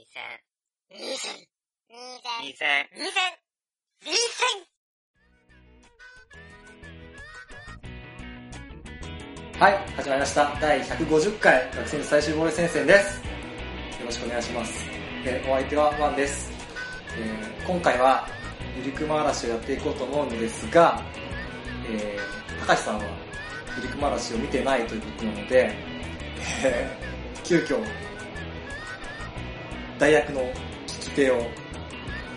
二千。二千。二千。二千。二千。はい、始まりました。第150回学生の最終防衛戦線です。よろしくお願いします。えーお相手はワンです。えー今回は、ゆりくま嵐をやっていこうと思うのですが、えー、高橋さんはゆりくま嵐を見てないということなので、えー急遽、大学の聞き手を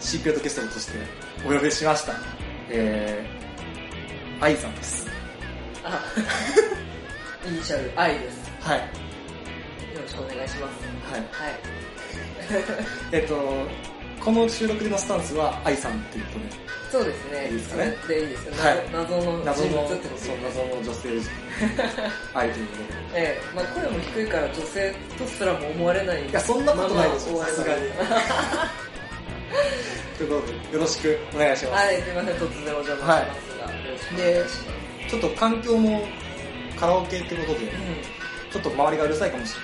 シークレットゲストとしてお呼びしました。えー、愛さんです。あ、イニシャル I です。はい。よろしくお願いします。はい。はい。えっと、この収録でのスタンスは愛さんっていうことで、そうですね。いいですかね？でいいですよ。はい謎謎の謎の、ってことそう、で。謎の女性 愛ということで。ええ、まあ声も低いから女性とすらも思われない。いや、そんなことないですよ、まあまあさすがに。ということで、よろしくお願いします。はい、すみません、突然お邪魔しますが、よろしくお願いします。ちょっと環境もカラオケってことで、うちょっと周りがうるさいかもし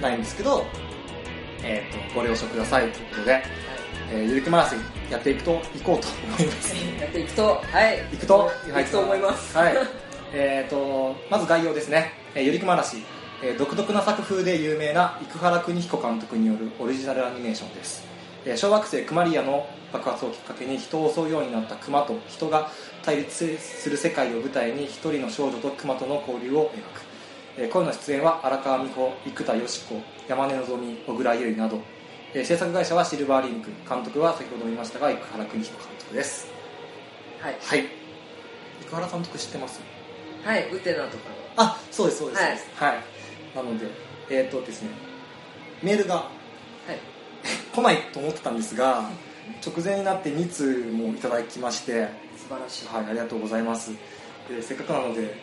れないんですけど、えっ、と、ご了承くださいということで、ん。はい。えーゆるくまらせやっていくと、いこうと思います。やっていくと、はい。いくと、いくと思います。はい。えっ、と、まず概要ですね。えーゆりくまらし、えー独特な作風で有名な生原邦彦監督によるオリジナルアニメーションです。えー小惑星クマリアの爆発をきっかけに人を襲うようになったクマと人が対立する世界を舞台に一人の少女とクマとの交流を描く。えー声の出演は荒川美穂、生田よし子、山根のぞみ、小倉優衣など、えー制作会社はシルバーリンク、監督は先ほども言いましたが、生原邦彦監督です。はい。はい。生原監督知ってます？はい、ウテナとかあ、そうです、そうです。はいはい。なので、えっ、とですね、メールがの。はい。来ないと思ってたんですが、直前になって2通もいただきまして、素晴らしい。はい、ありがとうございます。でせっかくなので、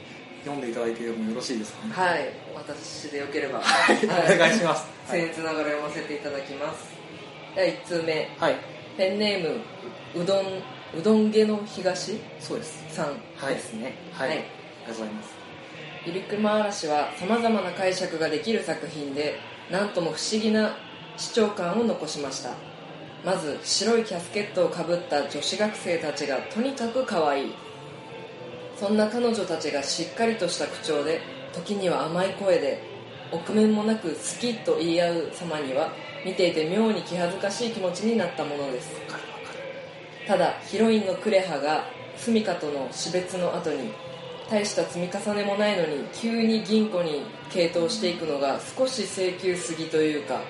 読んでいただいてもよろしいですかね？はい、私でよければ。はい、お願いします。はい。僭越ながら読ませていただきます。第1通目、はい、ペンネーム、うどん、うどん家の東そうです。さんですね。はい。ありがとうございます。ゆりくま嵐は様々な解釈ができる作品で、なんとも不思議な視聴感を残しました。まず、白いキャスケットをかぶった女子学生たちがとにかく可愛い。そんな彼女たちがしっかりとした口調で、時には甘い声で、臆面もなく好きと言い合う様には、見ていて妙に気恥ずかしい気持ちになったものです。ただヒロインのクレハがスミカとの死別の後に大した積み重ねもないのに急に銀庫に傾倒していくのが少し請求すぎというか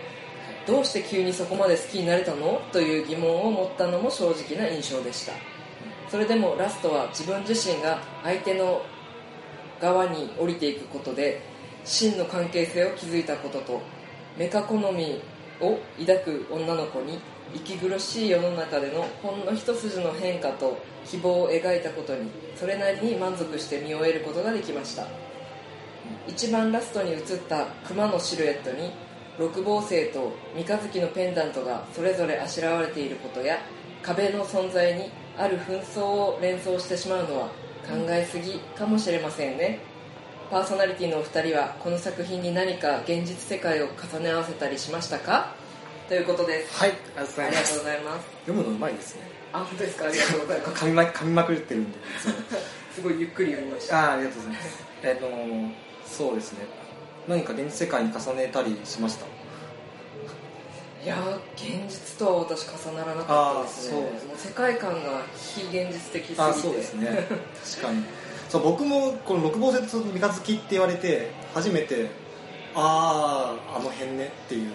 どうして急にそこまで好きになれたの？という疑問を持ったのも正直な印象でしたそれでもラストは自分自身が相手の側に降りていくことで真の関係性を築いたこととメカ好みを抱く女の子に息苦しい世の中でのほんの一筋の変化と希望を描いたことにそれなりに満足して見終えることができました。一番ラストに映った熊のシルエットに六芒星と三日月のペンダントがそれぞれあしらわれていることや壁の存在にある紛争を連想してしまうのは考えすぎかもしれませんね。パーソナリティのお二人はこの作品に何か現実世界を重ね合わせたりしましたか？ということです。はい、ありがとうございます。読むのうまいですね。あ本当ですか？ありがとうございます。噛みま噛みまくってるんで。すごいゆっくり読みました。あーありがとうございます。えっ、と、そうですね。何か現実世界に重ねたりしました？いやー現実とは私重ならなかったですね。もう世界観が非現実的すぎて。あそうですね。確かに。そう僕もこの六芒星と三日月って言われて初めてあああの辺ねっていうあの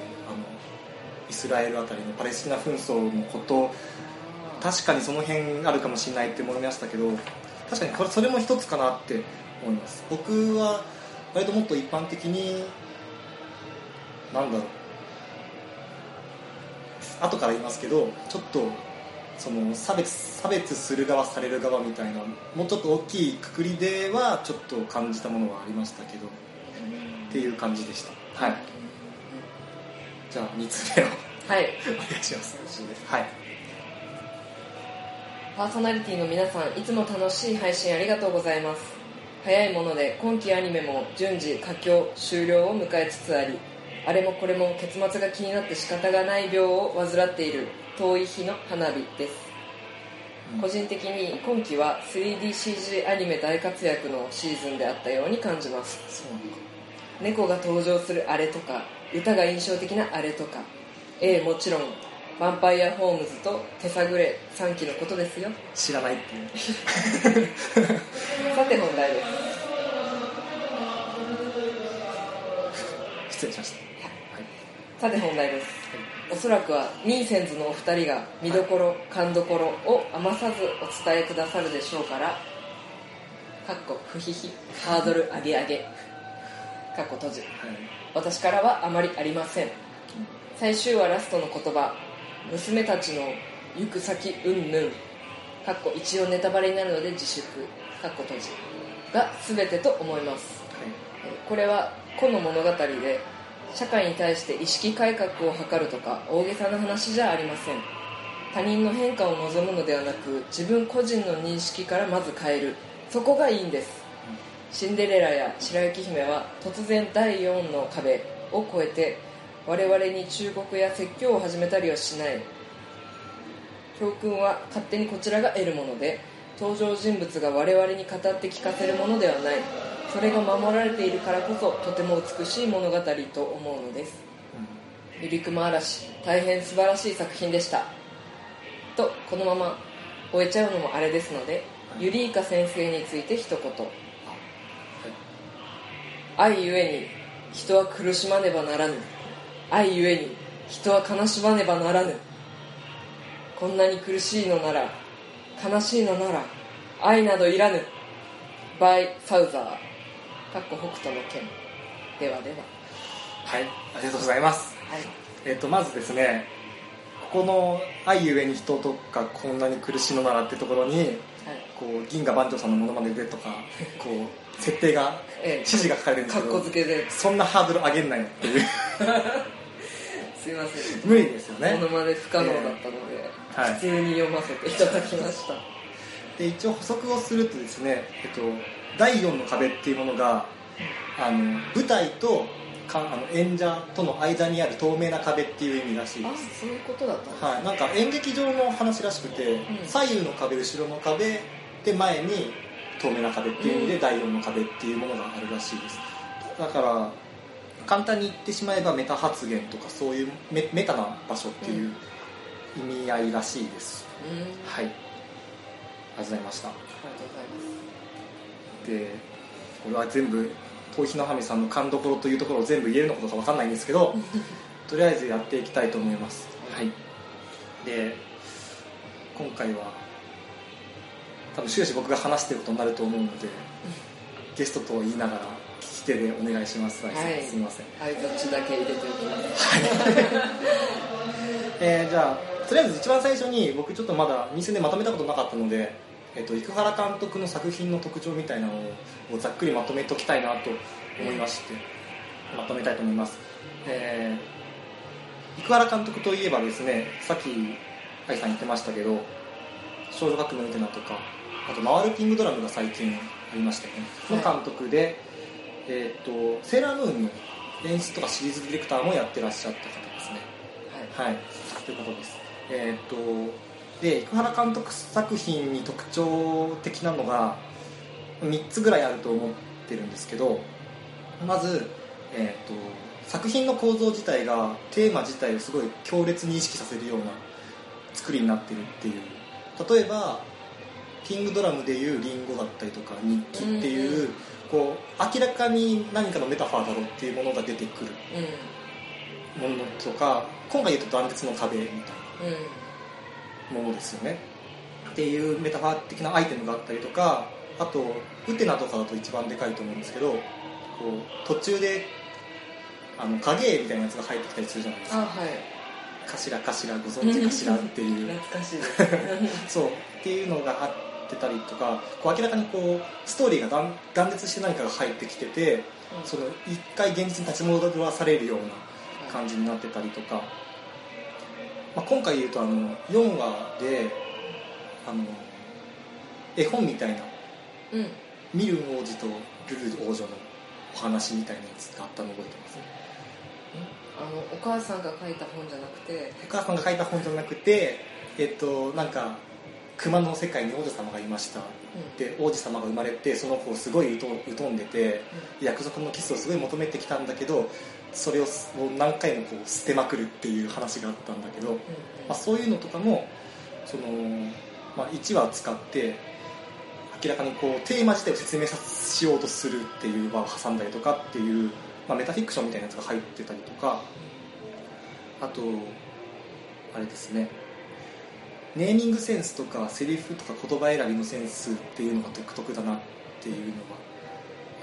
イスラエルあたりのパレスチナ紛争のこと確かにその辺あるかもしれないって思いましたけど確かにこれそれも一つかなって思います。僕は割ともっと一般的になんだろう後から言いますけどちょっとその差別差別する側される側みたいなもうちょっと大きいくくりではちょっと感じたものはありましたけどっていう感じでした。はい。じゃあ2つ目を。はい。お願いします。はい。パーソナリティの皆さんいつも楽しい配信ありがとうございます。早いもので今期アニメも順次佳境終了を迎えつつありあれもこれも結末が気になって仕方がない病を患っている遠い日の花火です、うん。個人的に今期は 3DCG アニメ大活躍のシーズンであったように感じます。猫が登場するあれとか歌が印象的なあれとかええもちろんヴァンパイアホームズと手探れ3期のことですよ。知らないっていう。さて本題です。失礼しましたさて本題です。おそらくはニーセンズのお二人が見どころ勘どころを余さずお伝えくださるでしょうからかっこ不ひひハードル上げ上げかっこ閉じ。はい。私からはあまりありません。最終話ラストの言葉娘たちの行く先うんぬんかっこ一応ネタバレになるので自粛かっこ閉じ。が全てと思います。えーこれは個の物語で社会に対して意識改革を図るとか大げさな話じゃありません。他人の変化を望むのではなく自分個人の認識からまず変える。そこがいいんです。シンデレラや白雪姫は突然第4の壁を越えて我々に忠告や説教を始めたりはしない。教訓は勝手にこちらが得るもので登場人物が我々に語って聞かせるものではない。それが守られているからこそとても美しい物語と思うのです。ゆりくま嵐大変素晴らしい作品でした。とこのまま終えちゃうのもあれですのでユリイカ先生について一言。愛ゆえに人は苦しまねばならぬ。愛ゆえに人は悲しまねばならぬ。こんなに苦しいのなら悲しいのなら愛などいらぬ。by サウザーかっこ北斗の剣ではでは。はいありがとうございます。はい。えっとまずですねここの「愛ゆえに人とかこんなに苦しいのなら」ってところにはい。こう銀河番長さんのモノマネでとか こう設定がええ。指示が書かれるんですけどこ付けで。そんなハードル上げんなよっていう。すいません。無理ですよね。モノマネ不可能だったので、はい。普通に読ませていただきました。で一応補足をするとですね、えっと、第4の壁っていうものがあの舞台とかあの演者との間にある透明な壁っていう意味らしいあです。そういうことだったんですはい、なんか演劇場の話らしくて、ん。左右の壁後ろの壁で前に透明な壁っていう意味で第4の壁っていうものがあるらしいです。だから簡単に言ってしまえばメタ発言とかそういうメメタな場所っていう意味合いらしいです、うん。はい。ありがとうございましたますでこれは全部遠日の神さんの勘どころというところを全部言えるのかどうか分かんないんですけど とりあえずやっていきたいと思います。はい。で今回は多分終始僕が話してることになると思うのでゲストと言いながら聞き手でお願いします、はい。すみません、はいどっちだけ入れておきますえーじゃあとりあえず一番最初に僕ちょっとまだ店でまとめたことなかったので、えっと生原監督の作品の特徴みたいなのをざっくりまとめておきたいなと思いまして、まとめたいと思います、えー生原監督といえばですねさっき愛さん言ってましたけど「少女革命のテナ」とかあと「回るピングドラム」が最近ありましたよね、の監督で、えー、とセーラームーンの演出とかシリーズディレクターもやってらっしゃった方ですね。はい。はい、ということです。えーっと、で、生原監督作品に特徴的なのが3つぐらいあると思ってるんですけど、まず、えーっと、作品の構造自体がテーマ自体をすごい強烈に意識させるような作りになってるっていう。例えば、キングドラムでいうリンゴだったりとか日記っていう、うんうんこう明らかに何かのメタファーだろうっていうものが出てくる。うものとか今回言うと断絶の壁みたいんうん。なものですよね。っていうメタファー的なアイテムがあったりとかあとウテナとかだと一番でかいと思うんですけどこう途中であの影絵みたいなやつが入ってきたりするじゃないですか。あはい「かしらかしらご存知かしら」っていう。懐かしい。そうっていうのがあってたりとかこう明らかにこうストーリーが断断絶して何かが入ってきててその一回現実に立ち戻らされるような感じになってたりとか、まあ、今回言うとあの4話であの絵本みたいなうん。ミルン王子とルル王女のお話みたいなやつがあったの覚えてます？ねあのお母さんが書いた本じゃなくて。お母さんが書いた本じゃなくてえっとなんか熊の世界に王女様がいました。で王子様が生まれてその子をすごい疎疎んでて約束のキスをすごい求めてきたんだけどそれをもう何回もこう捨てまくるっていう話があったんだけど、まあ、そういうのとかもその、まあ、1話使って明らかにこうテーマ自体を説明さしようとするっていう場を挟んだりとかっていう、まあ、メタフィクションみたいなやつが入ってたりとかあとあれですね。ネーミングセンスとかセリフとか言葉選びのセンスっていうのが独特だなっていうのが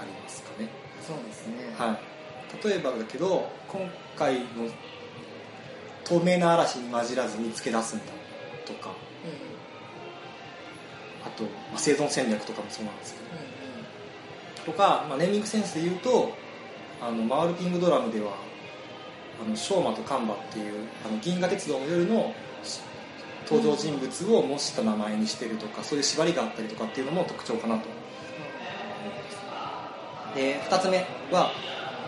ありますかね。そうですね。はい、例えばだけど今回の「透明な嵐に混じらず見つけ出すんだ」とかあと、まあ、生存戦略とかもそうなんですけど。とか、まあ、ネーミングセンスで言うとあのマールピングドラムではあのショーマとカンバっていうあの銀河鉄道の夜の登場人物を模した名前にしてるとかそういう縛りがあったりとかっていうのも特徴かなとで2つ目は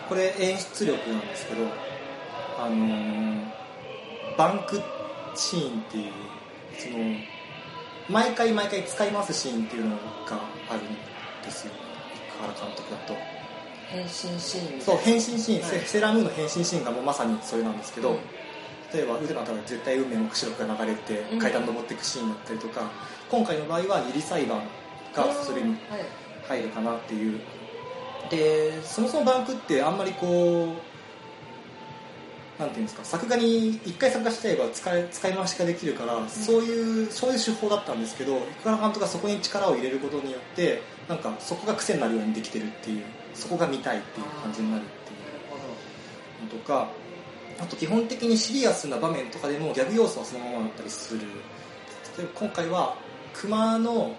これ演出力なんですけどあのーバンクシーンっていうその毎回毎回使い回すシーンっていうのがあるんですよ。生原監督だと。変身シーンそいうな変身シーン、はいセラームーンの変身シーンがもうまさにそれなんですけど、うん。例えば腕の頭に絶対運命の目視録が流れてうん。階段登っていくシーンだったりとか、今回の場合は二里裁判がそれにはい。入るかなっていうでそもそもバンクってあんまりこうなんていうんですか作画に一回参加しちゃえば使い使い回しができるから、そういうそういう手法だったんですけど生原監督がそこに力を入れることによってなんかそこが癖になるようにできてるっていうそこが見たいっていう感じになるっていうのとかあと基本的にシリアスな場面とかでもギャグ要素はそのままだったりする。例えば今回は熊の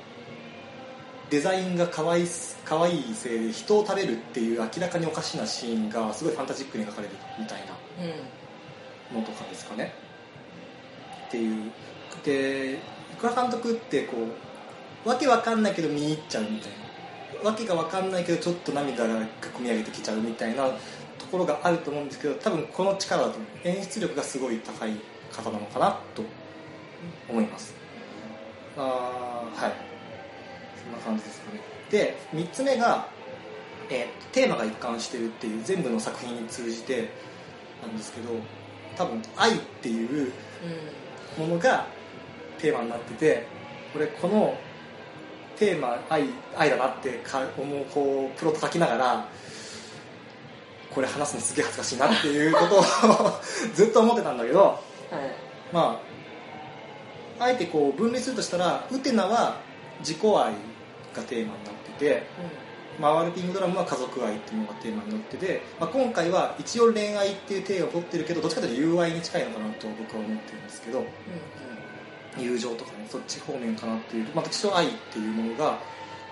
デザインが可愛い可愛いせいで人を食べるっていう明らかにおかしなシーンがすごいファンタジックに描かれるみたいなうん。のとかですかね。っていう。で生倉監督ってこうわけわかんないけど見入っちゃうみたいなわけがわかんないけどちょっと涙が込み上げてきちゃうみたいなところがあると思うんですけど多分この力だと演出力がすごい高い方なのかなと思います。あーはい。そんな感じですかね。で3つ目が、えーテーマが一貫してるっていう全部の作品に通じてなんですけど多分愛っていうものがテーマになってて俺このテーマ愛愛だなってか思うこうプロット書きながらこれ話すのすげえ恥ずかしいなっていうことを ずっと思ってたんだけどはい。まああえてこう分類するとしたらウテナは自己愛がテーマになっててまあ、ワールピングドラムは家族愛っていうのがテーマになってて、まあ、今回は一応恋愛っていうテーマを取ってるけどどっちかというと友愛に近いのかなと僕は思ってるんですけど友情とかねそっち方面かなっていうまあ、特徴愛っていうものが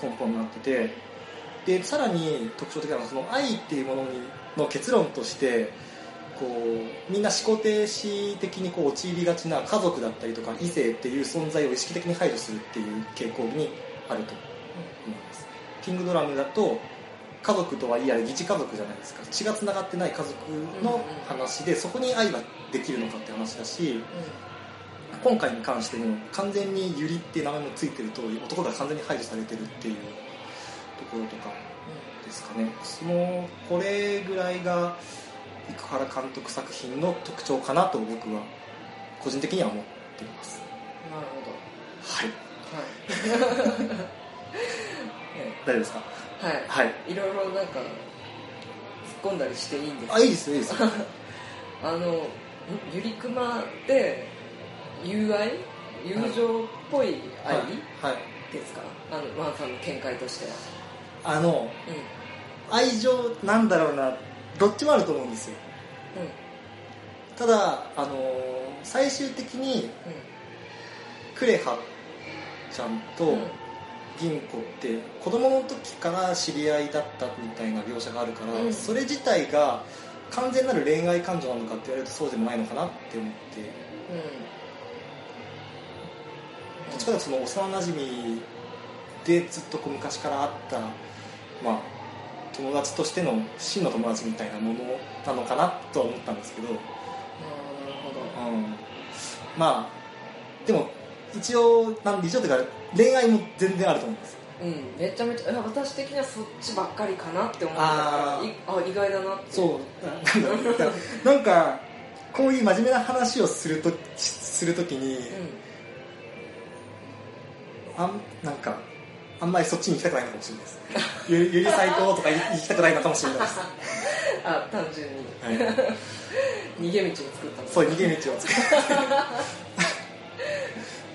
根本になっててでさらに特徴的なのはその愛っていうものにの結論としてこうみんな思考停止的にこう陥りがちな家族だったりとか異性っていう存在を意識的に排除するっていう傾向にあるとキングドラムだと家族とはいえあれ疑似家族じゃないですか。血がつながってない家族の話でそこに愛ができるのかって話だし今回に関しても完全にユリって名前もついてる通り男が完全に排除されてるっていうところとかですかね。そのこれぐらいが生原監督作品の特徴かなと僕は個人的には思っています。なるほど。はい。はい 大丈夫ですか？はい。はい。いろいろなんか突っ込んだりしていいんですか？あいいですよいいですよ。あのんゆりくまって友愛友情っぽい愛はい、はい、ですか、あのワンさんの見解としては。あのう愛情なんだろうなどっちもあると思うんですよ。んうん。ただあの最終的にクレハちゃんとうん銀子って子供の時から知り合いだったみたいな描写があるから、うん。それ自体が完全なる恋愛感情なのかって言われるとそうでもないのかなって思って。うん。どっちかというとその幼なじみでずっとこう昔からあった、まあ、友達としての真の友達みたいなものなのかなとは思ったんですけど、なるほど。うん、まあでも一応なんで一応というか恋愛も全然あると思うんですうんめちゃめちゃ私的にはそっちばっかりかなって思ってた。からいあ意外だなってそう。なんかこういう真面目な話をするとするときに、うん。あんなんかあんまりそっちに行きたくないのかもしれないです。ゆゆり最高とか行きたくないのかもしれないです、あ単純に。はい、逃げ道を作ったの。そう逃げ道を作る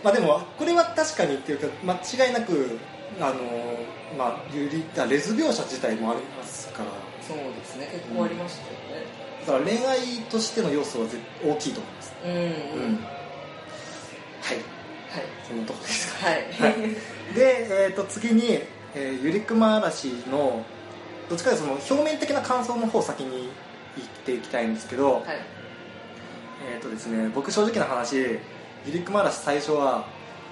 まあでもこれは確かにっていうか間違いなくあのまあゆりあレズ描写自体もありますから。そうですね。結構ありましたよね。だから恋愛としての要素は絶大きいと思います。うんうん、うん。はい。はい。そのとこですか。はい、はい。で、えー、と次に、えーゆりくま嵐のどっちかというとその表面的な感想の方を先に言っていきたいんですけど、はい。えーとですね、僕正直な話ゆりくま嵐最初は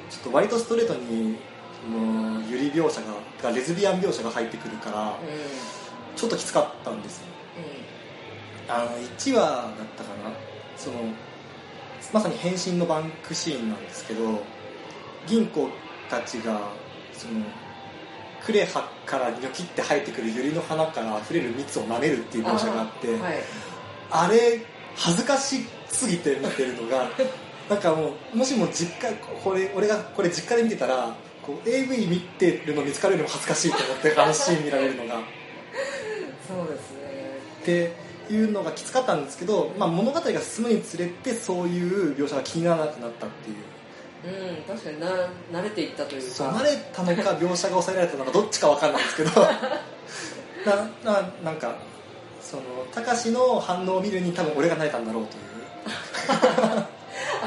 ちょっと割とストレートにそのゆり描写がレズビアン描写が入ってくるからうんちょっときつかったんですよ。あの1話だったかな。そのまさに変身のバンクシーンなんですけど銀行たちがそのクレハからニョキって生えてくるユリの花から溢れる蜜を舐めるっていう描写があってはい。あれ恥ずかしすぎて見てるのが なんかもうもしも実家これ俺がこれ実家で見てたらこう AV 見てるの見つかるのも恥ずかしいと思ってあのシーン見られるのが。そうですね。っていうのがきつかったんですけど、まあ、物語が進むにつれてそういう描写が気にならなくなったっていう。うん確かにな慣れていったというか。そう慣れたのか 描写が抑えられたのかどっちか分かんないですけど。なななんかその高志の反応を見るに多分俺が慣れたんだろうという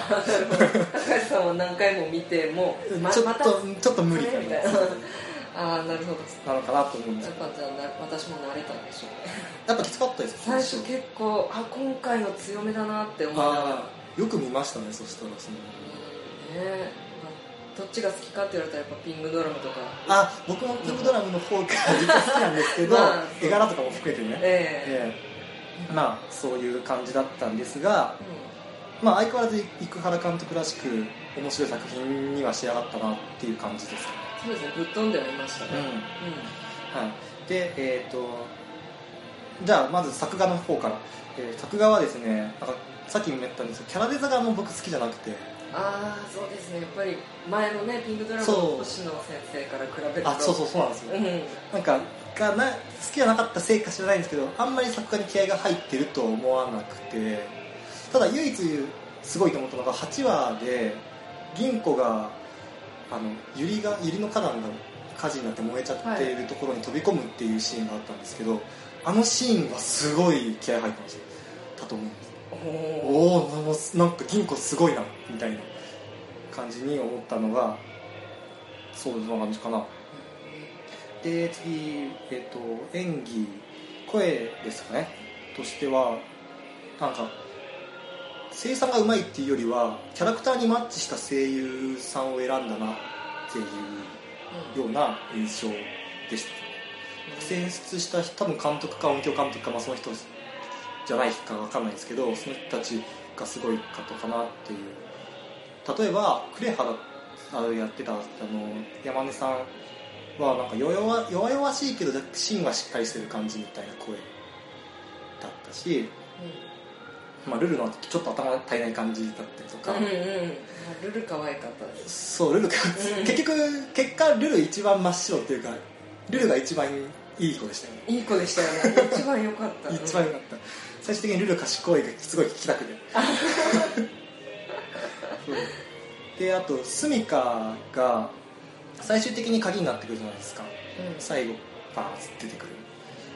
高橋さんは何回も見てもままたちょっとちょっと無理。かみたいな。なああなるほど。なのかなと思う。んですやっぱじゃあな私も慣れたんでしょうね。やっぱきつかったです。最初結構あ今回の強めだなって思いながら。よく見ましたねそしたらその。ねまあどっちが好きかって言われたらやっぱピングドラムとか。あ僕もピンクドラムの方が実は好きなんですけど、まあ絵柄とかも含めてね。ええ。えまあそういう感じだったんですがえ、まあ、相変わらず生原監督らしく面白い作品には仕上がったなっていう感じですかね、うん、そうですね。ぶっ飛んではいましたね。はい、でえっ、とじゃあまず作画の方から、えー作画はですねなんかさっきも言ったんですけどキャラデザがもう僕好きじゃなくて。ああそうですね。やっぱり前のねピンクドラムのそう。星野先生から比べると。あそうそうそうなんですよ、うん。なんかがな好きじゃなかったせいか知らないんですけどあんまり作画に気合が入ってるとは思わなくてただ唯一すごいと思ったのが8話で銀子があのユリがユリの花壇が火事になって燃えちゃっているところに飛び込むっていうシーンがあったんですけど、あのシーンはすごい気合入ってました。だと思うんです。おー。おなんか銀子すごいなみたいな感じに思ったのがそうそんな感じかな。で次、えっと演技声ですかね。としてはなんか声優さんがうまいっていうよりはキャラクターにマッチした声優さんを選んだなっていうような印象でした。選出した多分監督か音響監督か、まあ、その人じゃないか分かんないですけどその人たちがすごい方かなっていう。例えばクレハがやってたあの山根さんはなんか弱弱々しいけど芯はしっかりしてる感じみたいな声だったし、まあ、ルルのちょっと頭足りない感じだったりとか、うんうん。うんルル可愛かったです。そうルルが、うん。結局結果ルル一番真っ白っていうかルルが一番いい子でしたよね。いい子でしたよね。一番良かった。一番良かった。最終的にルル賢いがすごい聞きたくて であとスミカが最終的に鍵になってくるじゃないですか。うん。最後バーッ出てくる。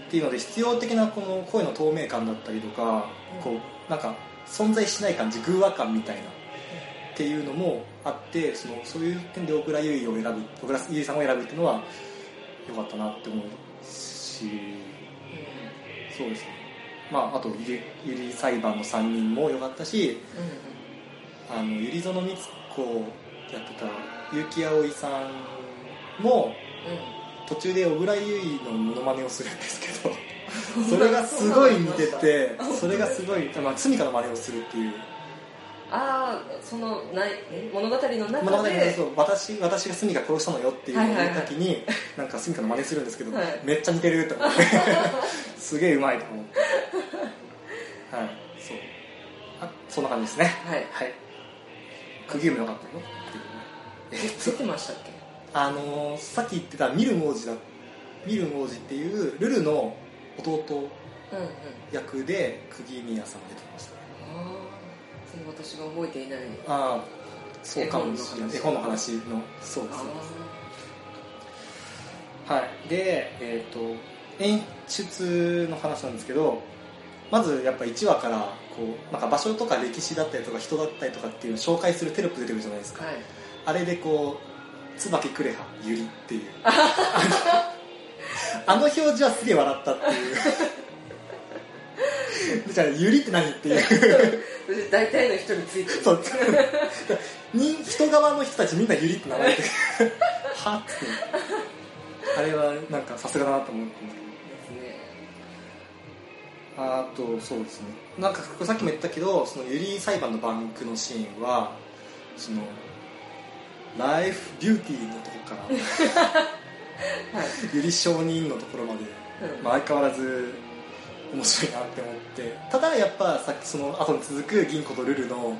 っていうので必要的なこの声の透明感だったりとか、うん。こうなんか存在しない感じ偶話感みたいなっていうのもあってそのそういう点で小倉優衣を選ぶ小倉優衣さんを選ぶっていうのは良かったなって思うしそうですね。まああとゆりゆり裁判の3人も良かったしうんあのゆり園光子やってた結城葵さんもうん。途中で小倉優衣のモノマネをするんですけどそれがすごい似てて それがすごい、まあ、スミカの真似をするっていう。ああそのないえ物語の中物語ででそう私私がスミカ殺したのよっていうのを言った時に、なんかスミカの真似するんですけど、はい。めっちゃ似てると思って。すげえうまいと思って。はい。そう。あそんな感じですね。はい。はい。釘もよかったよ。っていうねてましたっけ？あのーさっき言ってたミルン王子だミルン王子っていうルルの弟うんうん。役で釘宮さんが出てました。ねああその私が覚えていない。ああそうかもしれない。絵絵本の話話の。そうですあはい。でえっ、と演出の話なんですけどまずやっぱ1話からこうなんか場所とか歴史だったりとか人だったりとかっていうのを紹介するテロップ出てくるじゃないですか、あはい。あれでこう椿クレハユリっていう あの表示はすげえ笑ったっていう。じゃあユリって何っていう。大体の人についてる。そう。に人側の人たちみんなユリって名前で。はっつって。あれはなんかさすがだなと思って。ますですね。あとそうですね。なんかさっきも言ったけどそのユリ裁判のバンクのシーンはそのライフビューティーのとこからはい。ユリ承認のところまで、うん。まあ、相変わらず面白いなって思って。ただやっぱさっきその後に続く銀子とルルの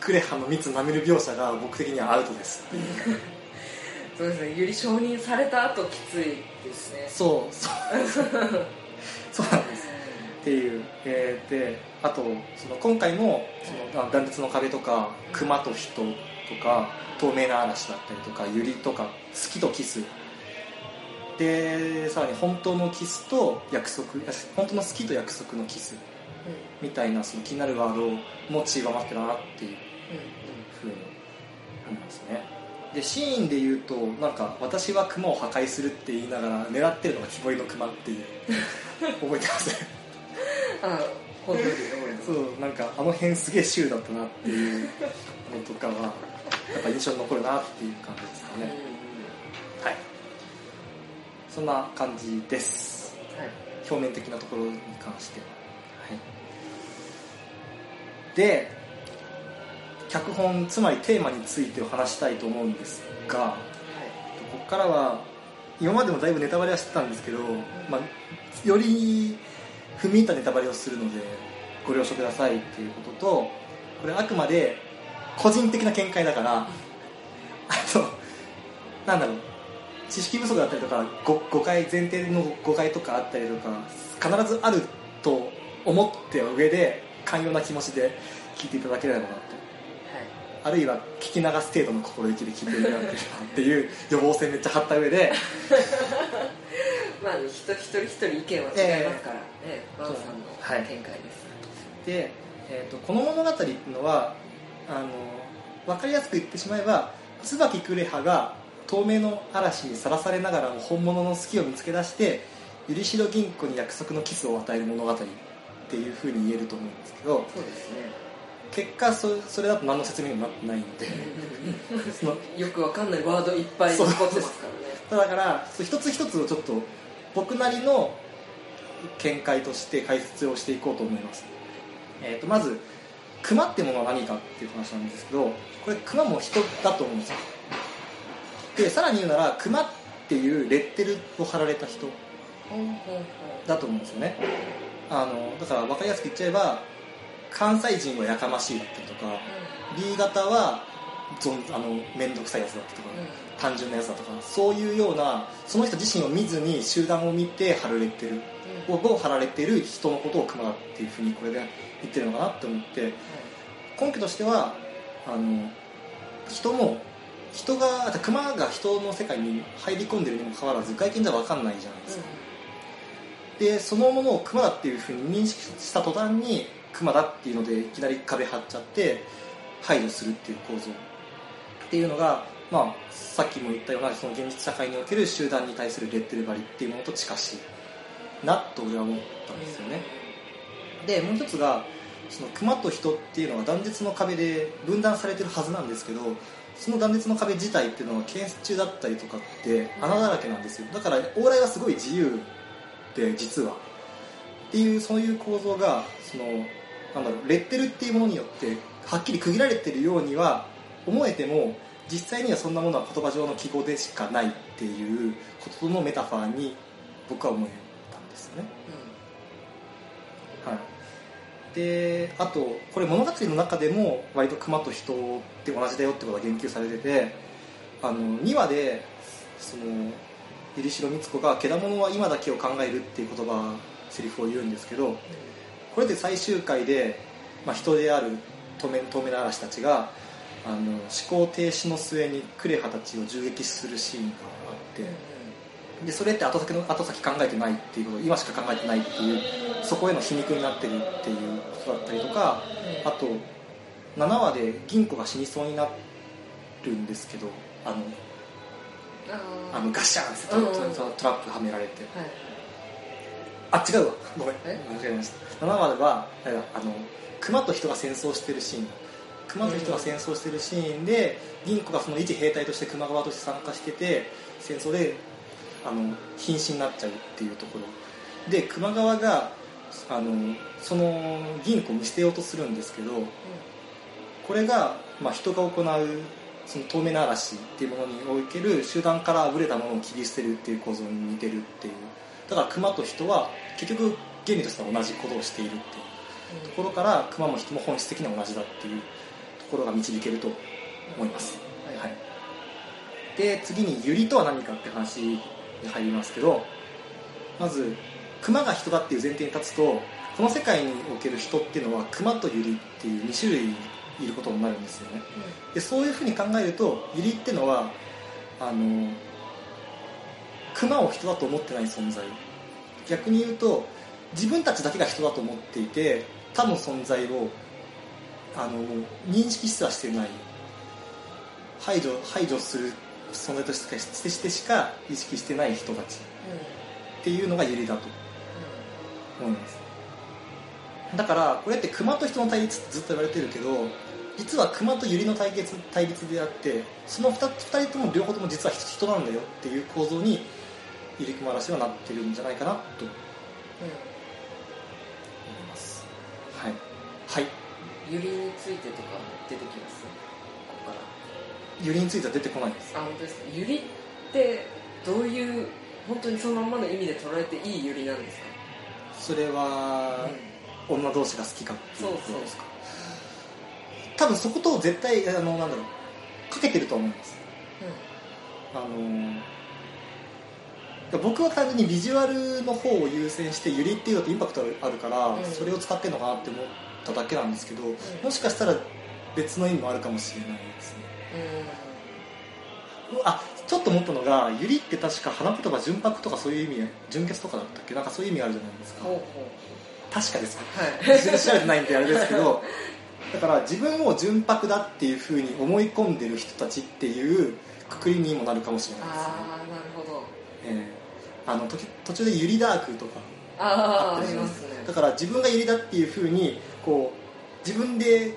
クレハの蜜舐める描写が僕的にはアウトです。そうですね。ゆり承認された後きついですね。そうそう。そうなんです。っていう、えーであとその今回もそのあ断裂の壁とか熊と人とか透明な嵐だったりとかユリとか月とキスでさらに本当のキスと約束本当の好きと約束のキスみたいなその気になるワードもちりばまってるなっていううんふうに思いますね。でシーンで言うとなんか私は熊を破壊するって言いながら狙ってるのが木彫りの熊っていう。覚えてます？あ本当にそうなんかあの辺すげえシュールだったなっていうのとかはやっぱ印象に残るなっていう感じですかね。はいそんな感じです。はい。表面的なところに関しては、はい、で脚本つまりテーマについてお話したいと思うんですがここからは今までもだいぶネタバレはしてたんですけど、まあ、より踏み入ったネタバレをするのでご了承くださいっていうこととこれあくまで個人的な見解だからあとなんだろう。知識不足だったりとかご誤解前提の誤解とかあったりとか必ずあると思って上で寛容な気持ちで聞いていただければなと。あるいは聞き流す程度の心意気で聞いていただければっていう予防線めっちゃ張った上で。まあ人一人一人意見は違いますから。ねバンさんのはい見解です。で、えー、とこの物語っていうのはあの分かりやすく言ってしまえば椿クレハが透明の嵐にさらされながらも本物の好きを見つけ出してゆりしろ銀行に約束のキスを与える物語っていうふうに言えると思うんですけどそうですね。結果そそれだと何の説明にもなってないんで。そのよくわかんないワードいっぱい残ってますからね。だから一つ一つをちょっと僕なりの見解として解説をしていこうと思います、えー、とまず熊ってものは何かっていう話なんですけどこれ熊も人だと思うんですよでさらに言うなら熊っていうレッテルを貼られた人だと思うんですよね。あのだから分かりやすく言っちゃえば関西人はやかましいだったりとか B 型はあの面倒くさいやつだったりとか、単純なやつだとかそういうようなその人自身を見ずに集団を見て貼られてるうん。を貼られてる人のことを熊だっていうふうにこれで言ってるのかなって思って根拠としてはあの人も人があ熊が人の世界に入り込んでるにもかかわらず外見じゃ分かんないじゃないですか、でそのものを熊だっていうふうに認識した途端に熊だっていうのでいきなり壁張っちゃって排除するっていう構造。っていうのが、まあ、さっきも言ったようなその現実社会における集団に対するレッテル張りっていうものと近しいなと俺は思ったんですよね。でもう一つがその熊と人っていうのは断絶の壁で分断されてるはずなんですけどその断絶の壁自体っていうのは建設中だったりとかって穴だらけなんですよ。だから往来はすごい自由で実は。っていうそういう構造がそのなんだろうレッテルっていうものによってはっきり区切られてるようには思えても実際にはそんなものは言葉上の記号でしかないっていうことのメタファーに僕は思えたんですよね。はい、であとこれ物語の中でも割と熊と人って同じだよってことが言及されててあの2話でその百合城光子が「けだものは今だけを考える」っていう言葉セリフを言うんですけどこれで最終回で、まあ、人である透明透明な嵐たちがあの思考停止の末にクレハたちを銃撃するシーンがあってでそれって後先の後先考えてないっていうこと今しか考えてないっていうそこへの皮肉になってるっていうことだったりとかあと7話で銀子が死にそうになるんですけどあのああのガッシャーンってトラップはめられて。はい。あ違うわ。ごめん。え？間違えました。7話ではあの熊と人が戦争してるシーン。熊と人が戦争してるシーンで銀子がその一兵隊として熊川として参加してて戦争であの瀕死になっちゃうっていうところ。で熊川があのその銀子を見捨てようとするんですけどこれが、まあ、人が行うその透明な嵐っていうものにおける集団からあぶれたものを切り捨てるっていう構造に似てるっていう。だから熊と人は結局原理としては同じことをしているっていう。ところから熊も人も本質的に同じだっていうところが導けると思います、はい、で次にユリとは何かって話に入りますけどまず熊が人だっていう前提に立つとこの世界における人っていうのは熊とユリっていう2種類いることになるんですよね。でそういうふうに考えるとユリってのはあの熊を人だと思ってない存在。逆に言うと自分たちだけが人だと思っていて他の存在をあの認識すらしてない。排除排除する存在としてしてしか意識してない人たちっていうのがユリだと思います。だからこれって熊と人の対立ってずっと言われてるけど実は熊とユリの対決対立であってその 2, 2人とも両方とも実は人なんだよっていう構造に入り組まらしはなってるんじゃないかなと思います。はい。はいユリについてとか出てきます？ユリについては出てこないですあ本当ですか？ユリってどういう本当にそのまんまの意味で捉えていいユリなんですか？それは、女同士が好きかっていうことですか？多分そこと絶対あのなんだろうかけてると思います。あの僕は単純にビジュアルの方を優先してユリっていうのってインパクトあるから、うん。それを使ってるのかなって思っただけなんですけど、もしかしたら別の意味もあるかもしれないですねあちょっと思ったのがユリって確か花言葉純白とかそういう意味純潔とかだったっけ？なんかそういう意味あるじゃないですか。確かですはい。調べてないんであれですけど だから自分を純白だっていうふうに思い込んでる人たちっていうくくりにもなるかもしれないですね、ああなるほど。ええ。あの時途中でユリダークとか。あああったりますね。だから自分がユリだっていうふうにこう自分で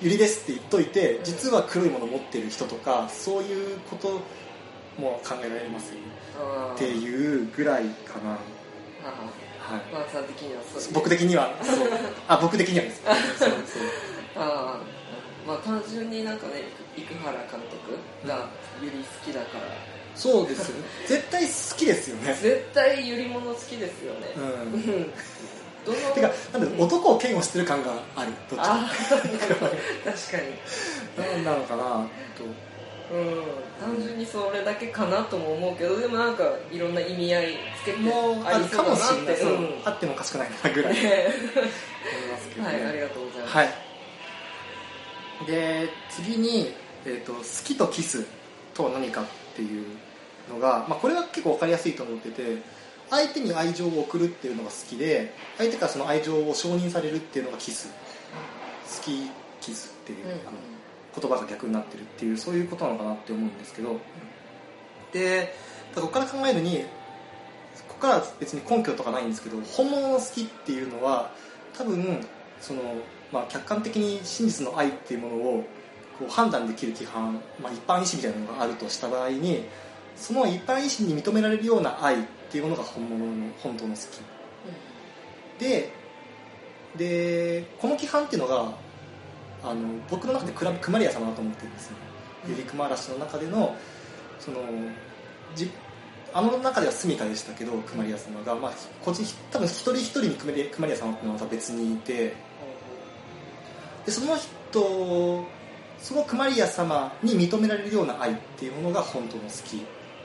ユリですって言っといて実は黒いものを持ってる人とかそういうことも考えられますよっていうぐらいかな、あはい。ーマークさん的にはそういう僕的にはそう。あ僕的にはです。そうそうああまあ単純になんかね生原監督がユリ好きだから。そうですよね。絶対好きですよね。絶対ユリもの好きですよね。ううんん どのてかなんだ男を嫌悪してる感があるどっちか確かに。なんなのかなと。うん。単純にそれだけかなとも思うけどでもなんかいろんな意味合いつけてもうあるかもしれない、そううんあってもおかしくないなぐらい。思いねますけど、ね。はいありがとうございます。はい。で次に、えーと「好きとキスとは何か」っていうのが、まあ、これは結構分かりやすいと思ってて相手に愛情を送るっていうのが好きで相手からその愛情を承認されるっていうのがキス。好きキスっていう、うん。あの言葉が逆になってるっていうそういうことなのかなって思うんですけど。でここから考えるにここからは別に根拠とかないんですけど本物の好きっていうのは多分その、まあ、客観的に真実の愛っていうものをこう判断できる規範、まあ、一般意思みたいなのがあるとした場合にその一般意思に認められるような愛っていうものが本物の本当の好き。ででこの規範っていうのがあの僕の中でクラクマリア様だと思ってるんですねうん。ゆりくま嵐の中でのそのじあの中では住みかでしたけどクマリア様が、まあ、個人多分一人一人にクマリクマリア様っていうのはまた別にいて。でその人そのクマリア様に認められるような愛っていうものが本当の好き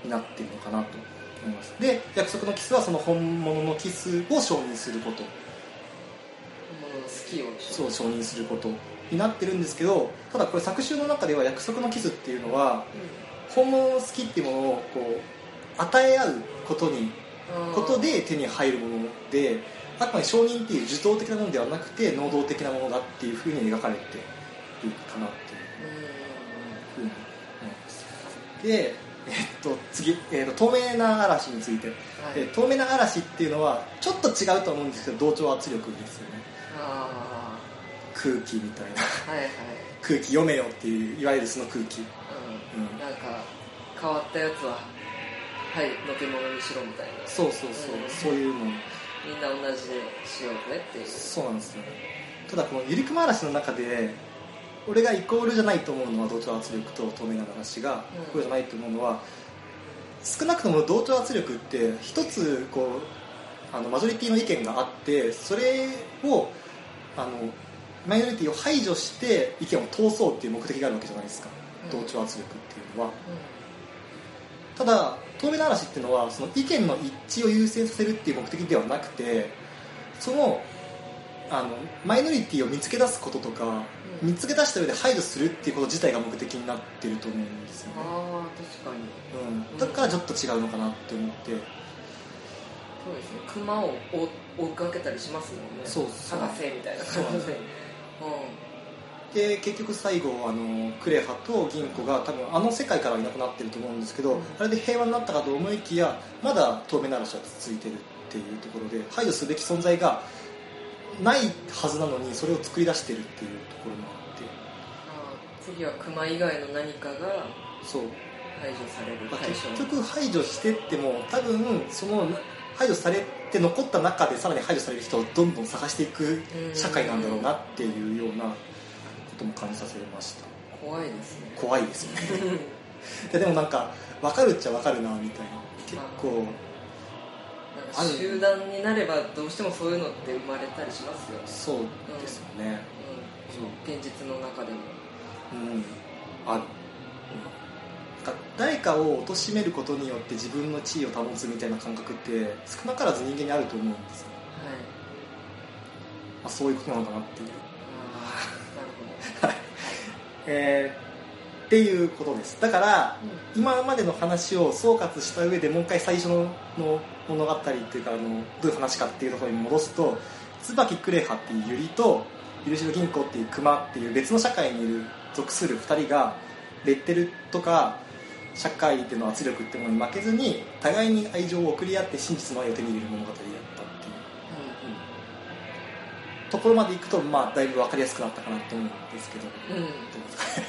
になっているのかなと思います。で約束のキスはその本物のキスを承認すること。本物の好きをそう承認することになってるんですけどただこれ作集の中では約束のキスっていうのは本物の好きっていうものをこう与え合うことにうん。ことで手に入るものであくまで承認っていう受動的なものではなくて能動的なものだっていうふうに描かれているかなっていううんうんふうに思います。で、と、次、えっと、透明な嵐について、はい。で透明な嵐っていうのはちょっと違うと思うんですけど同調圧力ですよね。あ空気みたいな。あはいはい。空気読めよっていういわゆるその空気。うん。うん。なんか変わったやつははいのけ者にしろみたいな。そうそうそう、うん。そういうの。みんな同じでしようぜっていう。そうなんですよただこのゆりくま嵐の中で俺がイコールじゃないと思うのは同調圧力と透明な話がうん。イコールじゃないと思うのは、少なくとも同調圧力って一つこうあのマジョリティの意見があってそれをあのマイノリティを排除して意見を通そうっていう目的があるわけじゃないですか、うん。同調圧力っていうのは。うただ透明な嵐っていうのはその意見の一致を優先させるっていう目的ではなくてそのあのマイノリティを見つけ出すこととか、うん見つけ出した上で排除するっていうこと自体が目的になってると思うんですよね、んああ確かに。うん、だからちょっと違うのかなって思って。そうですね。熊を追追っかけたりしますもんね。そうそう。探せみたいな。そうなんです感じ でで結局最後あのクレハと銀子が多分あの世界からはいなくなってると思うんですけど、うん。あれで平和になったかと思いきやまだ透明な嵐は続いてるっていうところで排除すべき存在がないはずなのにそれを作り出してるっていうところもあって。次は熊以外の何かがそう、排除されるまあ結局排除してっても多分その排除されて残った中でさらに排除される人をどんどん探していく社会なんだろうなっていうようなことも感じさせました。怖いですね。怖いですよね。ででもなんか分かるっちゃ分かるなみたいな。結構なんか集団になればどうしてもそういうのって生まれたりしますよね、そうですよね。う。ん、現実の中でも。うん。あるなんか誰かを貶めることによって自分の地位を保つみたいな感覚って少なからず人間にあると思うんですよ、はい。まあ、そういうことなのかなっていう。ああなるえーっていうことです。だからほど、今までの話を総括した上でもう一回最初のの物語っていうかあのどういう話かっていうところに戻すと椿クレハっていうユリと許しの銀行っていう熊っていう別の社会にいる属する2人がレッテルとか社会での圧力ってものに負けずに互いに愛情を送り合って真実の愛を手に入れる物語だったっていうところまでいくと、まあ、だいぶ分かりやすくなったかなと思うんですけど、うん、うん、どうですか？ね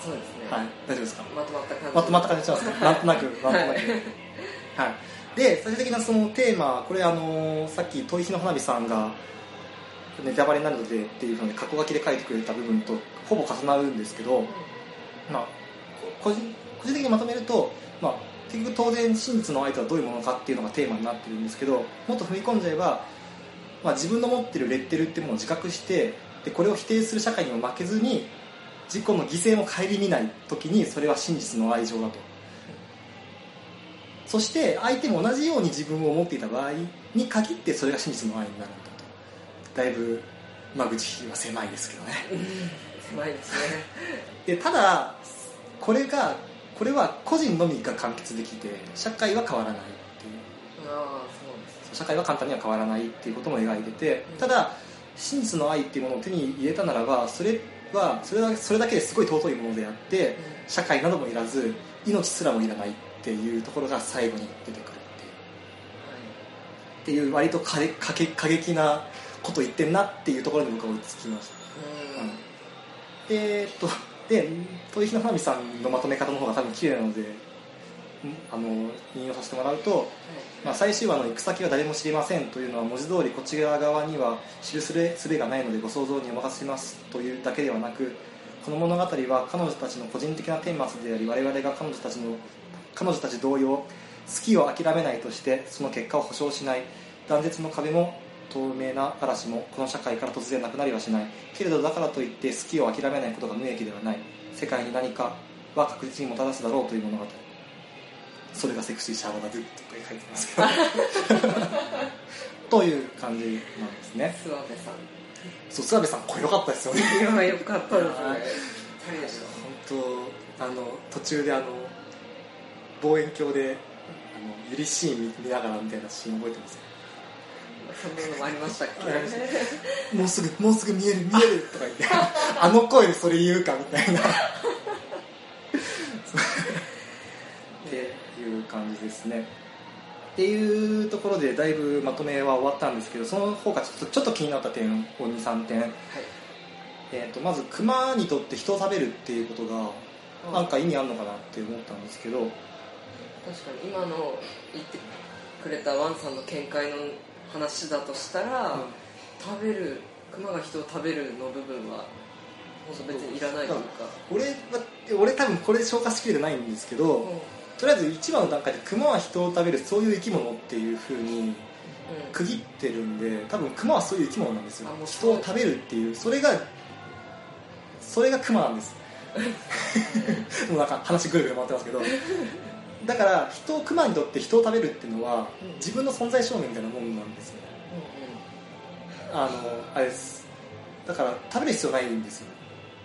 そうですね、はい。大丈夫ですかまとまった感じまとまった感じしますねなんとなくなんとなくはい。はい、で最終的なそのテーマこれあのさっき問い火の花火さんがネタバレになるのでっていうので過去書きで書いてくれた部分とほぼ重なるんですけど、まあ、個人個人的にまとめると、まあ、結局当然真実の愛とはどういうものかっていうのがテーマになってるんですけどもっと踏み込んじゃえば、まあ、自分の持ってるレッテルっていうものを自覚してでこれを否定する社会にも負けずに自己の犠牲も顧みない時にそれは真実の愛情だと。そして相手も同じように自分を思っていた場合に限ってそれが真実の愛になるんだと。だいぶ間口は狭いですけどね。うん。狭いですね。でただこれがこれは個人のみが完結できて社会は変わらないっていう。ああそうです社会は簡単には変わらないっていうことも描いててただ真実の愛っていうものを手に入れたならばそれはそれだそれだけですごい尊いものであって社会などもいらず命すらもいらない。っていうところが最後に出てくるっていうっていう割と過過激過激なこと言ってんなっていうところに僕は追いつきました。うん。えーっと で豊日の花火さんのまとめ方の方が多分綺麗なのでんあの引用させてもらうと、まあ、最終話の「行く先は誰も知りません」というのは文字通りこちら側には知るすべすべがないのでご想像にお任せしますというだけではなくこの物語は彼女たちの個人的な顛末であり我々が彼女たちの彼女たち同様好きを諦めないとしてその結果を保証しない。断絶の壁も透明な嵐もこの社会から突然なくなりはしない。けれどだからといって好きを諦めないことが無益ではない。世界に何かは確実にもたらすだろうという物語。それがセクシーシャーバダドゥとか書いてますけど。という感じなんですね。諏訪部さん。そう諏訪部さんこれ良かったですよね。いやよかったですね。本当あの途中であの望遠鏡であのユリシーン見見ながらみたいなシーン覚えてます？そんなのもありましたっけ？もうすぐもうすぐ見える見えるとか言って あの声でそれ言うかみたいな。っていう感じですね。っていうところでだいぶまとめは終わったんですけどその他ちょっとちょっと気になった点を23点、えー、とまず熊にとって人を食べるっていうことがなんか意味あるのかなって思ったんですけど、確かに今の言ってくれたワンさんの見解の話だとしたら、食べる熊が人を食べるの部分は別にいらないというか、俺は俺多分これ消化しきれてないんですけど、うん。とりあえず1話の段階で熊は人を食べるそういう生き物っていう風に区切ってるんで多分熊はそういう生き物なんですよ。人を食べるっていうそれがそれが熊なんです。もうなんか話ぐるぐる回ってますけどだから人熊にとって人を食べるっていうのはうん。自分の存在証明みたいなもんなんですよ。あのあれです。だから食べる必要ないんですよ。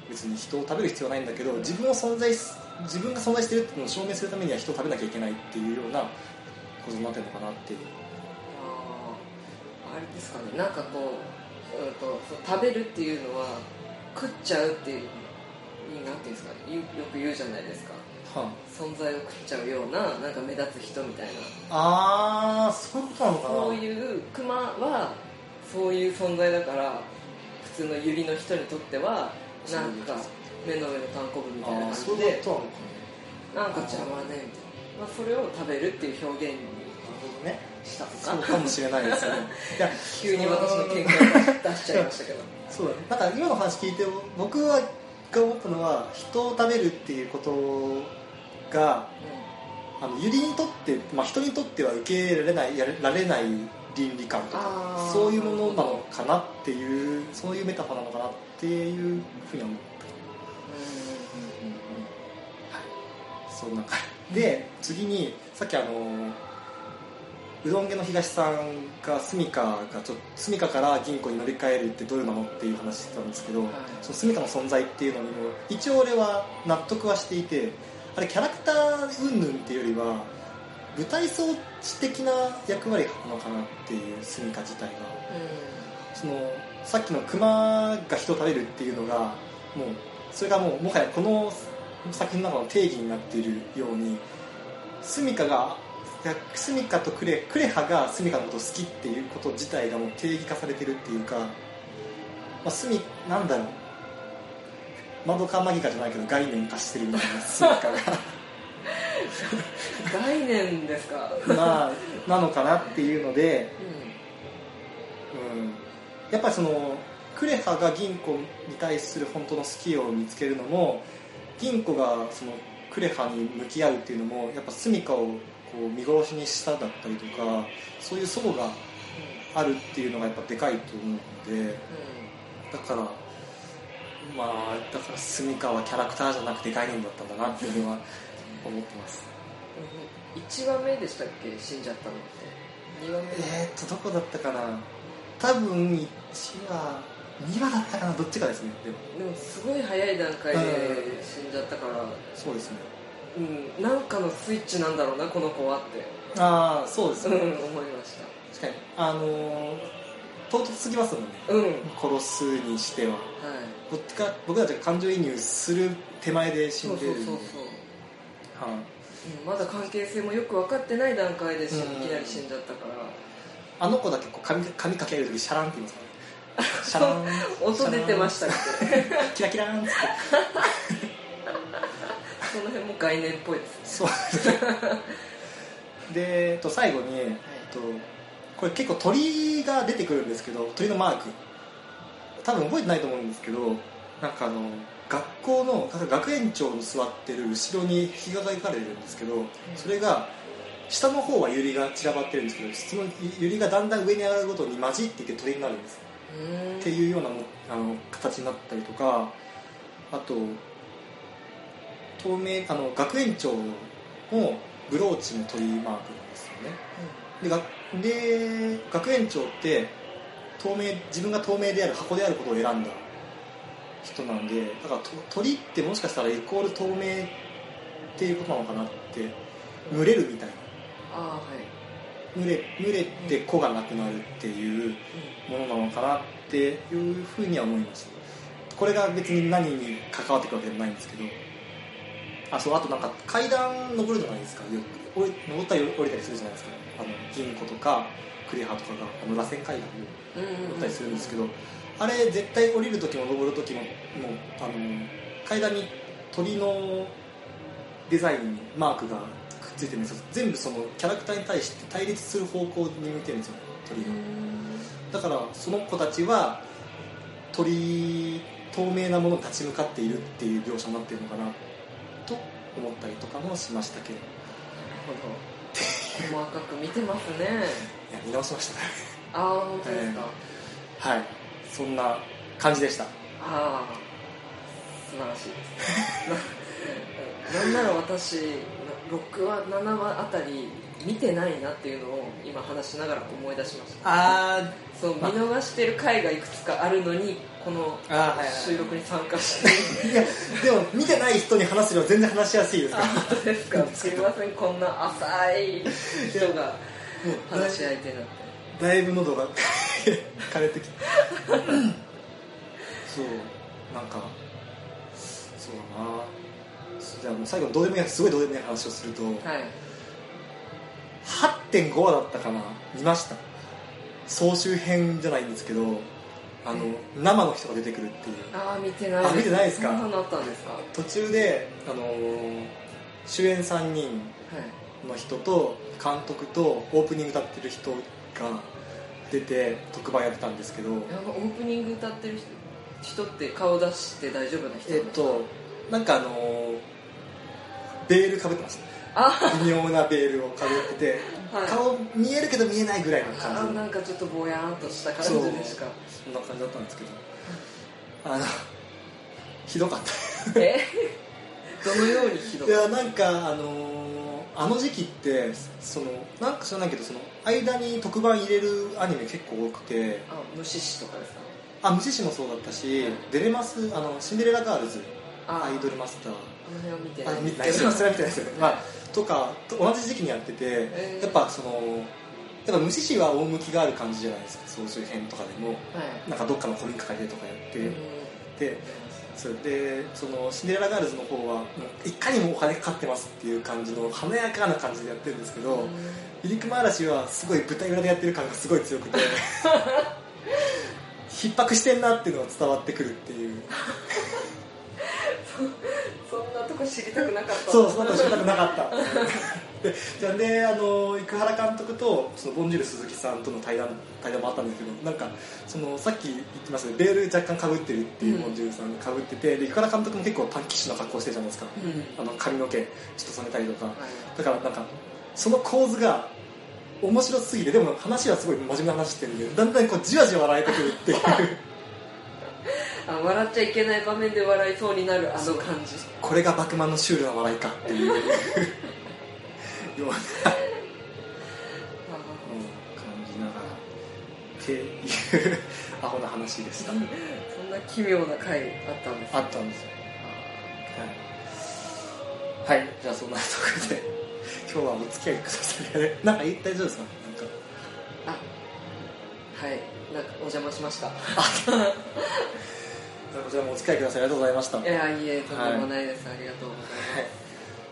別に人を食べる必要はないんだけど自分を存在す自分が存在してるっていうのを証明するためには人を食べなきゃいけないっていうようなことになってるのかなっていう。あーあれですかね。なんかこう,、うん、と食べるっていうのは食っちゃうっていうなんていうんですかよく言うじゃないですか。は存在を食っちゃうようななんか目立つ人みたいな。ああーそういうことなのかな。そういうクマはそういう存在だから普通のユリの人にとってはなんか目の上のタンコブみたいな感じでなんか邪魔ねみたいな、まあ、それを食べるっていう表現にしたとそうかかもしれないですね。いや急に私の見解を出しちゃいましたけど。そうだなんか今の話聞いて僕はが思ったのは人を食べるっていうことがあのユリにとって、まあ、人にとっては受け入れられないやれられない倫理観とかそういうものなのかなっていうそういうメタファーなのかなっていうふうに思った。そんな感じ。で次にさっきあのうどん家の東さんが住みかがちょっと住みかから銀行に乗り換えるってどういうなのっていう話してたんですけど、はい。その住みかの存在っていうのにも一応俺は納得はしていてあれキャラクター云々っていうよりは舞台装置的な役割なのかなっていう住みか自体が。そのさっきの熊が人を食べるっていうのがもうそれがもうもはやこの作品の中の定義になっているようにスミカがスミカとクレクレハがスミカのことを好きっていうこと自体がもう定義化されてるっていうか、まあ、スミなんだろうマドカマギカじゃないけど概念化してるみたいなスミカ概念ですか、がまあなのかなっていうのでううん。やっぱりそのクレハが銀行に対する本当の好きを見つけるのも銀行がそのクレハに向き合うっていうのもやっぱスミカをこう見殺しにしただったりとかそういう祖母があるっていうのがやっぱでかいと思うのでだからまあだからスミカはキャラクターじゃなくて概念だったんだなっていうのは思ってます。ん、1話目でしたっけ？死んじゃったのって。2話目えー、っとどこだったかな？多分1話2話だったかな？どっちかですねでも。でもすごい早い段階で死んじゃったから、そうですね。うん、なんかのスイッチなんだろうなこの子はって、ああそうですね、うん、思いまし確かに。あのー唐突すぎますもんね。たうん。はい殺すにしては。こっちか僕たちが感情移入する手前で死そうんそうでるんで。そうそう、はい。うん、まだ関係性もよく分かってない段階でいきなり死んじゃったから。あの子だけこう髪髪かける時シャランって言いますか シャラーン。音出てましたっけ？キラキラーンって。その辺も概念っぽいですね。そうですね。で、えっと、最後に、えっと、これ結構鳥が出てくるんですけど鳥のマーク。多分覚えてないと思うんですけどなんかあの学校の学園長の座ってる後ろに壁画が描かれるんですけどそれが下の方はユリが散らばってるんですけどそのユリがだんだん上に上がるごとに混じっていって鳥になるんです。っていうようなもあの形になったりとかあと透明あの学園長のブローチも鳥マークなんですよね。でがで学園長って透明自分が透明である箱であることを選んだ人なんでだからと鳥ってもしかしたらイコール透明っていうことなのかなって群れるみたいな。ああはい、群れ群れて子がなくなるっていうものなのかなっていうふうには思います。これが別に何に関わってくるわけでもないんですけどあそうあとなんか階段登るじゃないですかよ登ったり降りたりするじゃないですか。あの銀庫とかクレハとかがあの螺旋階段を登ったりするんですけどあれ絶対降りる時も登る時ももうあの階段に鳥のデザインにマークがくっついてるんですよ。全部そのキャラクターに対して対立する方向に向いてるんですよ鳥が。だからその子たちは鳥透明なものに立ち向かっているっていう描写になってるのかな。と思ったりとかもしましたけど細かく見てますね。や見直しました。ねああ本当ですか、はい。そんな感じでした。ああ素晴らしいです。ななんなら私6話7話あたり見てないなっていうのを今話しながら思い出しました。あそう見逃してる回がいくつかあるのにこの収録に参加して。いやでも見てない人に話すよりは全然話しやすいですから。ですか。すみません。こんな浅い人が話し相手になって。だいぶ喉が 枯れてきて そう。なんかそうだな。じゃあもう最後のどうでもいいすごいどうでもいい話をするとはい。8.5話だったかな。見ました。総集編じゃないんですけどあの生の人が出てくるっていう。ああ見てないあ見てないですか？そんなったんですか？は途中で、あのー主演3人い。の人と監督とオープニング歌ってる人が出て特番やってたんですけど。オープニング歌ってる人人って顔出して大丈夫な人えっとなんかあのーベールかぶってました。あ微妙なベールをかぶってて、はい。顔見えるけど見えないぐらいのあ感じ。なんかちょっとぼやーんとした感じでしか？そんな感じだったんですけど。あのひどかった。え？どのようにひどいやなんかあのーあの時期ってそのなんか知らないけどその間に特番入れるアニメ結構多くて。あ虫師とかですか？あ無視しもそうだったし、デレマスあのシンデレラガールズあ。アイドルマスター。あの辺は見て。あない見てない見てないですよ、まあ、とかと同じ時期にやってて、えー。やっぱそのやっぱ無視しは趣がある感じじゃないですか。総集編とかでも。はい。なんかどっかの古民家借りてとかやって、うん。でそれでそのシンデレラガールズの方はもういかにもお金かかってますっていう感じの華やかな感じでやってるんですけど、ユリ熊嵐はすごい舞台裏でやってる感がすごい強くて 逼迫してんなっていうのが伝わってくるっていう そんなとこ知りたくなかった。そうそんなこと知りたくなかった。でじゃあであの生原監督とそのボンジュール鈴木さんとの対談対談もあったんですけどなんかそのさっき言ってましたけどベール若干かぶってるっていううん。ボンジュールさんがかぶっててで生原監督も結構パンキッシュな格好してるじゃないですか、うん。あの髪の毛ちょっと染めたりとか。はい。だからなんかその構図が面白すぎてでも話はすごい真面目な話してるんでだんだんこうじわじわ笑えてくるっていうあ笑っちゃいけない場面で笑いそうになるあの感じ。これがバクマンのシュールな笑いかっていう。ようなうん感じながらっていうアホな話でした。そんな奇妙な回あったんですあったんですよ。はい、はい、じゃあそんなところで今日はお付き合いくださいなんか言大丈夫ですか？はい。なんかお邪魔しましたこちらもお付き合いください。ありがとうございました。いやいえとんでもないです、ありがとうございはい、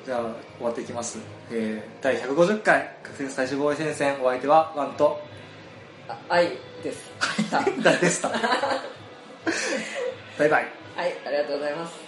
じゃあ終わっていきます、えー、第150回学生最終防衛戦線お相手はワンと。愛です。はいしただでした バイバイ。はいありがとうございます